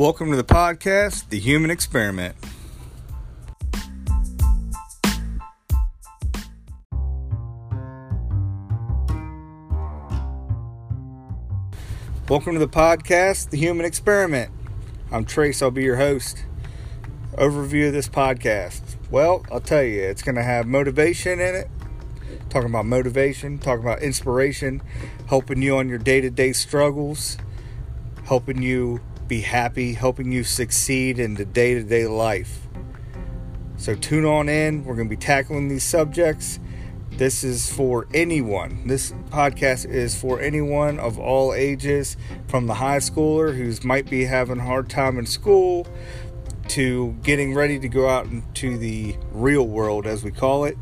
Welcome to the podcast, The Human Experiment. Welcome to the podcast, The Human Experiment. I'm Trace, I'll be your host. Overview of this podcast. Well, I'll tell you, it's going to have motivation in it. Talking about motivation, talking about inspiration, helping you on your day to day struggles, helping you be happy, helping you succeed in the day to day life. So tune on in. We're going to be tackling these subjects this is for anyone. This podcast is for anyone of all ages, from the high schooler who's might be having a hard time in school to getting ready to go out into the real world, as we call it,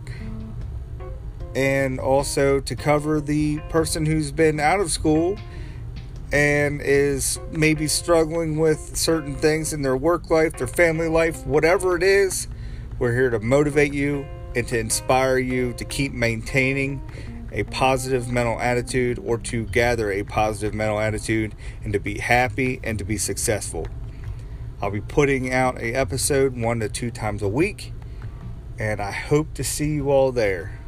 and also to cover the person who's been out of school and is maybe struggling with certain things in their work life, their family life, whatever it is. We're here to motivate you and to inspire you to keep maintaining a positive mental attitude or to gather a positive mental attitude and to be happy and to be successful. I'll be putting out a episode one to two times a week and I hope to see you all there.